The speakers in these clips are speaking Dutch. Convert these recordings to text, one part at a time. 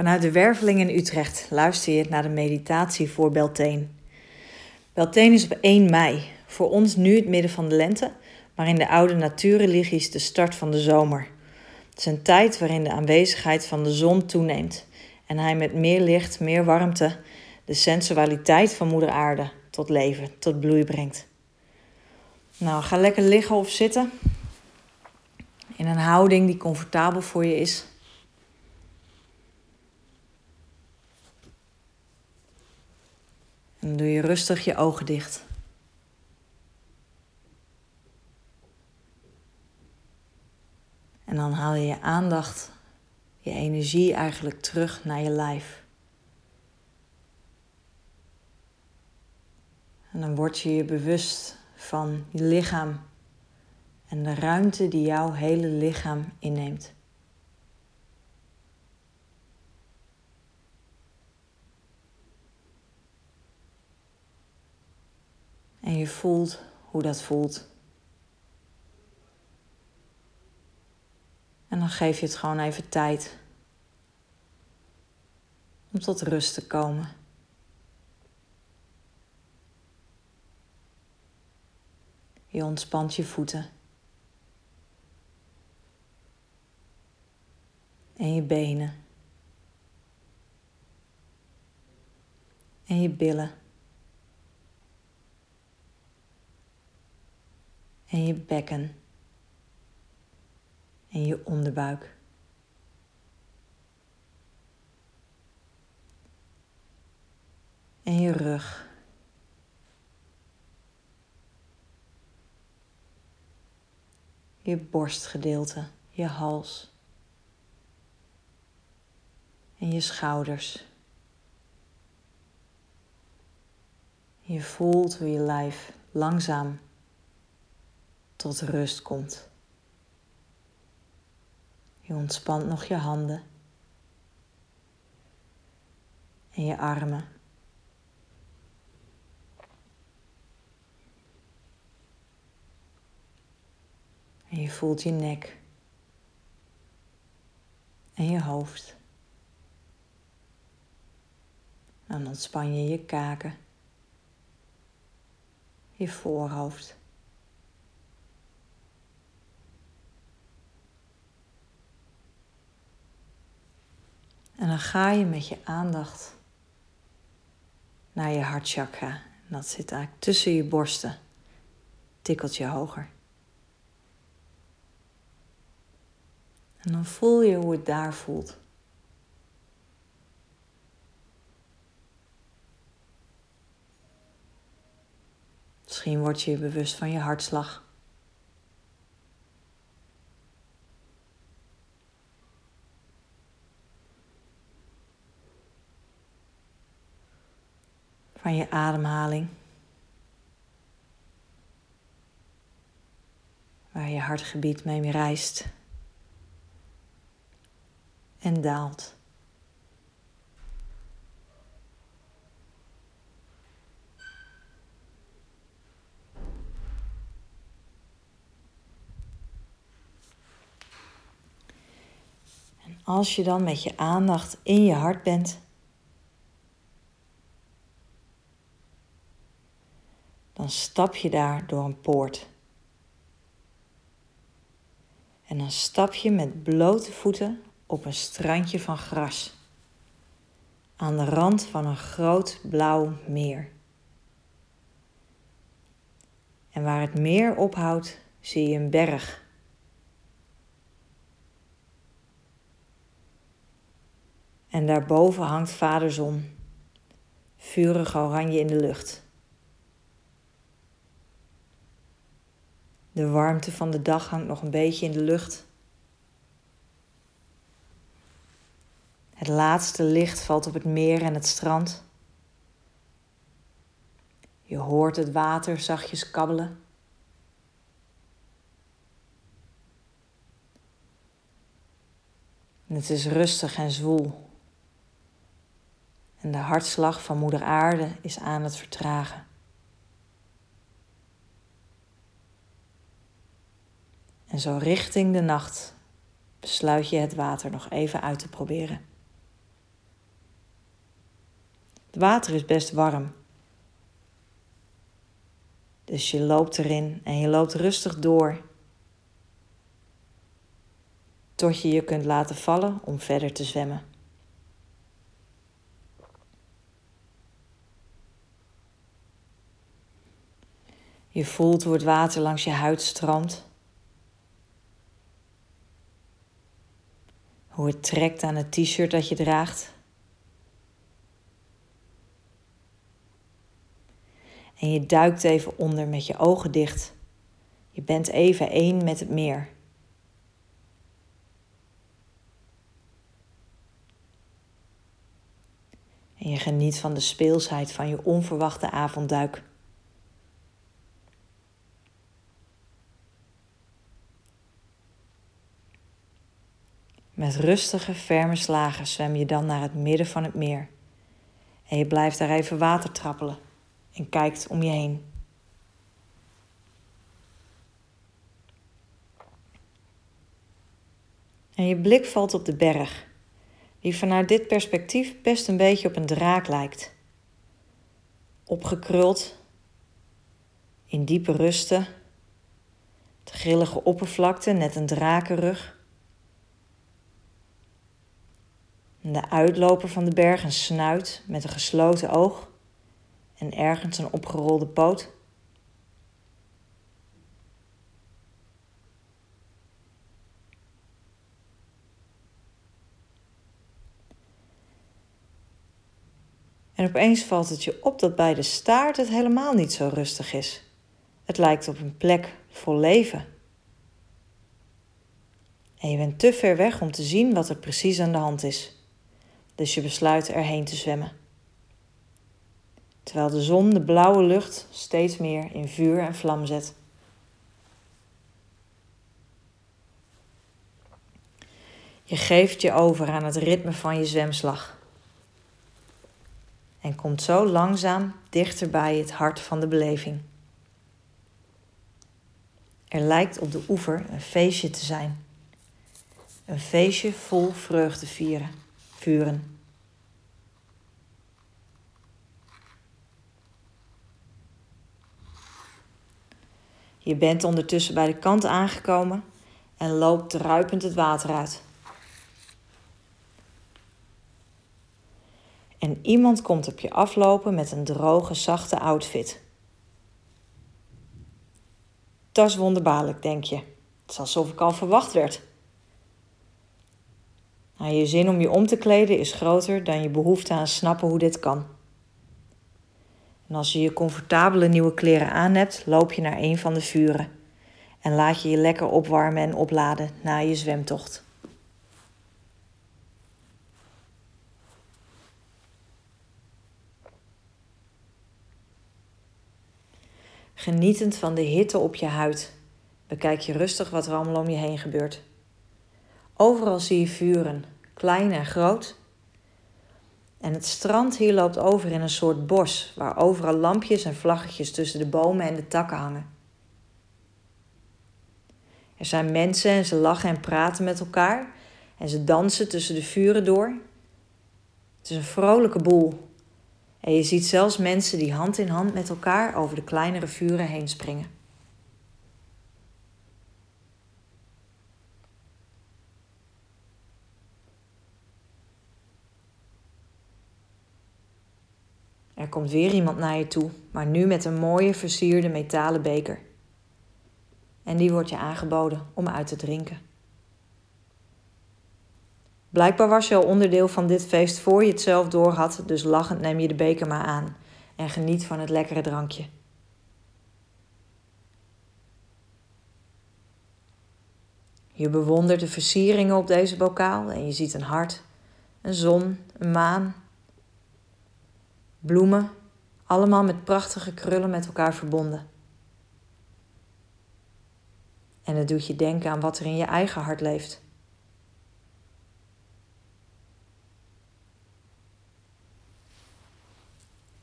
Vanuit de Werveling in Utrecht luister je naar de meditatie voor Beltane. Beltane is op 1 mei, voor ons nu het midden van de lente, maar in de oude natuurreligies de start van de zomer. Het is een tijd waarin de aanwezigheid van de zon toeneemt en hij met meer licht, meer warmte de sensualiteit van Moeder Aarde tot leven, tot bloei brengt. Nou, ga lekker liggen of zitten in een houding die comfortabel voor je is. En dan doe je rustig je ogen dicht. En dan haal je je aandacht, je energie eigenlijk terug naar je lijf. En dan word je je bewust van je lichaam en de ruimte die jouw hele lichaam inneemt. En je voelt hoe dat voelt. En dan geef je het gewoon even tijd om tot rust te komen. Je ontspant je voeten. En je benen. En je billen. En je bekken. En je onderbuik. En je rug. je borstgedeelte, je hals en je schouders. Je voelt hoe je lijf langzaam tot rust komt. Je ontspant nog je handen en je armen. En je voelt je nek en je hoofd. Dan ontspan je je kaken, je voorhoofd. En dan ga je met je aandacht naar je hartchakra. En dat zit eigenlijk tussen je borsten, tikkeltje hoger. En dan voel je hoe het daar voelt. Misschien word je je bewust van je hartslag. Van je ademhaling. Waar je hartgebied mee reist en daalt. En als je dan met je aandacht in je hart bent, dan stap je daar door een poort. En dan stap je met blote voeten op een strandje van gras, aan de rand van een groot blauw meer. En waar het meer ophoudt, zie je een berg. En daarboven hangt Vaderzon, vurig oranje in de lucht. De warmte van de dag hangt nog een beetje in de lucht. Het laatste licht valt op het meer en het strand. Je hoort het water zachtjes kabbelen. het is rustig en zwoel. En de hartslag van Moeder Aarde is aan het vertragen. En zo richting de nacht besluit je het water nog even uit te proberen. Het water is best warm. Dus je loopt erin en je loopt rustig door. Tot je je kunt laten vallen om verder te zwemmen. Je voelt hoe het water langs je huid stroomt. Hoe het trekt aan het t-shirt dat je draagt. En je duikt even onder met je ogen dicht. Je bent even één met het meer. En je geniet van de speelsheid van je onverwachte avondduik. Met rustige, ferme slagen zwem je dan naar het midden van het meer. En je blijft daar even water trappelen en kijkt om je heen. En je blik valt op de berg, die vanuit dit perspectief best een beetje op een draak lijkt. Opgekruld, in diepe rusten, de grillige oppervlakte, net een drakenrug. De uitloper van de berg een snuit met een gesloten oog en ergens een opgerolde poot. En opeens valt het je op dat bij de staart het helemaal niet zo rustig is. Het lijkt op een plek vol leven. En je bent te ver weg om te zien wat er precies aan de hand is dus je besluit erheen te zwemmen. Terwijl de zon de blauwe lucht steeds meer in vuur en vlam zet. Je geeft je over aan het ritme van je zwemslag. En komt zo langzaam dichter bij het hart van de beleving. Er lijkt op de oever een feestje te zijn. Een feestje vol vreugde vuren. Je bent ondertussen bij de kant aangekomen en loopt druipend het water uit. En iemand komt op je aflopen met een droge, zachte outfit. Dat is wonderbaarlijk, denk je. Het is alsof ik al verwacht werd. Nou, je zin om je om te kleden is groter dan je behoefte aan snappen hoe dit kan. En als je je comfortabele nieuwe kleren aan hebt, loop je naar een van de vuren en laat je je lekker opwarmen en opladen na je zwemtocht. Genietend van de hitte op je huid, bekijk je rustig wat er allemaal om je heen gebeurt. Overal zie je vuren, klein en groot. En het strand hier loopt over in een soort bos, waar overal lampjes en vlaggetjes tussen de bomen en de takken hangen. Er zijn mensen en ze lachen en praten met elkaar en ze dansen tussen de vuren door. Het is een vrolijke boel. En je ziet zelfs mensen die hand in hand met elkaar over de kleinere vuren heen springen. Komt weer iemand naar je toe, maar nu met een mooie versierde metalen beker. En die wordt je aangeboden om uit te drinken. Blijkbaar was je al onderdeel van dit feest voor je het zelf doorhad, dus lachend neem je de beker maar aan en geniet van het lekkere drankje. Je bewondert de versieringen op deze bokaal en je ziet een hart, een zon, een maan bloemen, allemaal met prachtige krullen met elkaar verbonden. En het doet je denken aan wat er in je eigen hart leeft.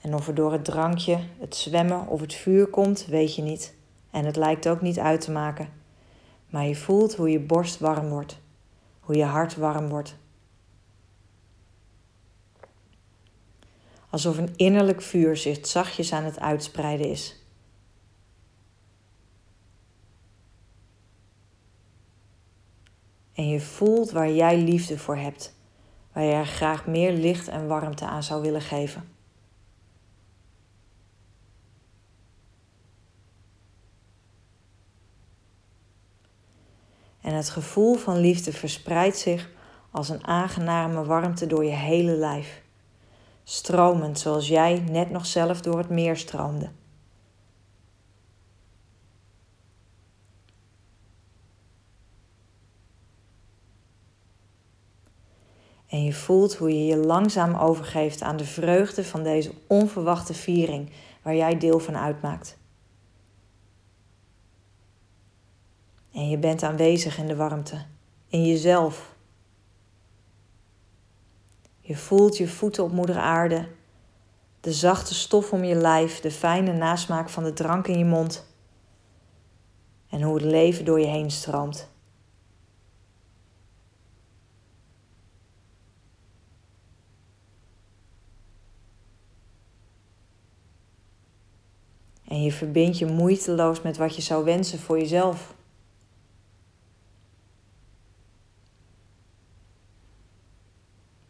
En of er door het drankje, het zwemmen of het vuur komt, weet je niet. En het lijkt ook niet uit te maken. Maar je voelt hoe je borst warm wordt, hoe je hart warm wordt. Alsof een innerlijk vuur zich zachtjes aan het uitspreiden is. En je voelt waar jij liefde voor hebt, waar je er graag meer licht en warmte aan zou willen geven. En het gevoel van liefde verspreidt zich als een aangename warmte door je hele lijf. Stromend zoals jij net nog zelf door het meer stroomde. En je voelt hoe je je langzaam overgeeft aan de vreugde van deze onverwachte viering waar jij deel van uitmaakt. En je bent aanwezig in de warmte, in jezelf. Je voelt je voeten op moeder aarde, de zachte stof om je lijf, de fijne nasmaak van de drank in je mond en hoe het leven door je heen stroomt. En je verbindt je moeiteloos met wat je zou wensen voor jezelf.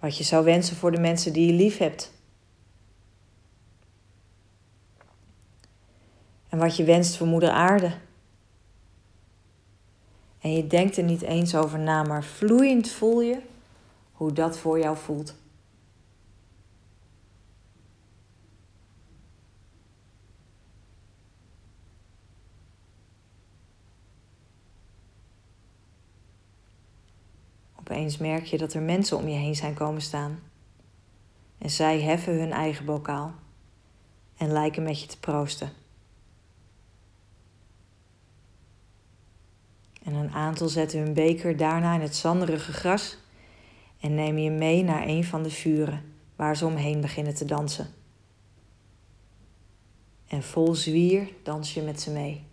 Wat je zou wensen voor de mensen die je lief hebt. En wat je wenst voor Moeder Aarde. En je denkt er niet eens over na, maar vloeiend voel je hoe dat voor jou voelt. Opeens merk je dat er mensen om je heen zijn komen staan. En zij heffen hun eigen bokaal en lijken met je te proosten. En een aantal zetten hun beker daarna in het zanderige gras en nemen je mee naar een van de vuren waar ze omheen beginnen te dansen. En vol zwier dans je met ze mee.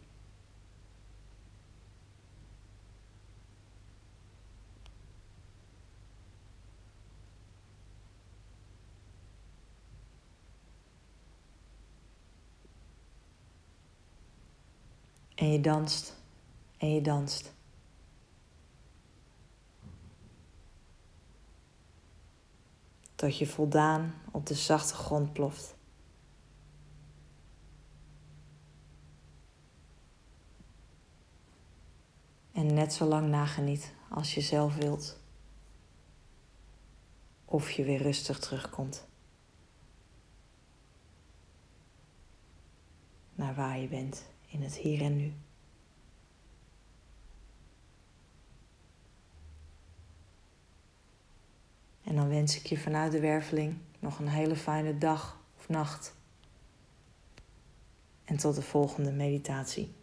En je danst en je danst. Tot je voldaan op de zachte grond ploft. En net zo lang nageniet als je zelf wilt. Of je weer rustig terugkomt. Naar waar je bent in het hier en nu. En dan wens ik je vanuit de werveling nog een hele fijne dag of nacht. En tot de volgende meditatie.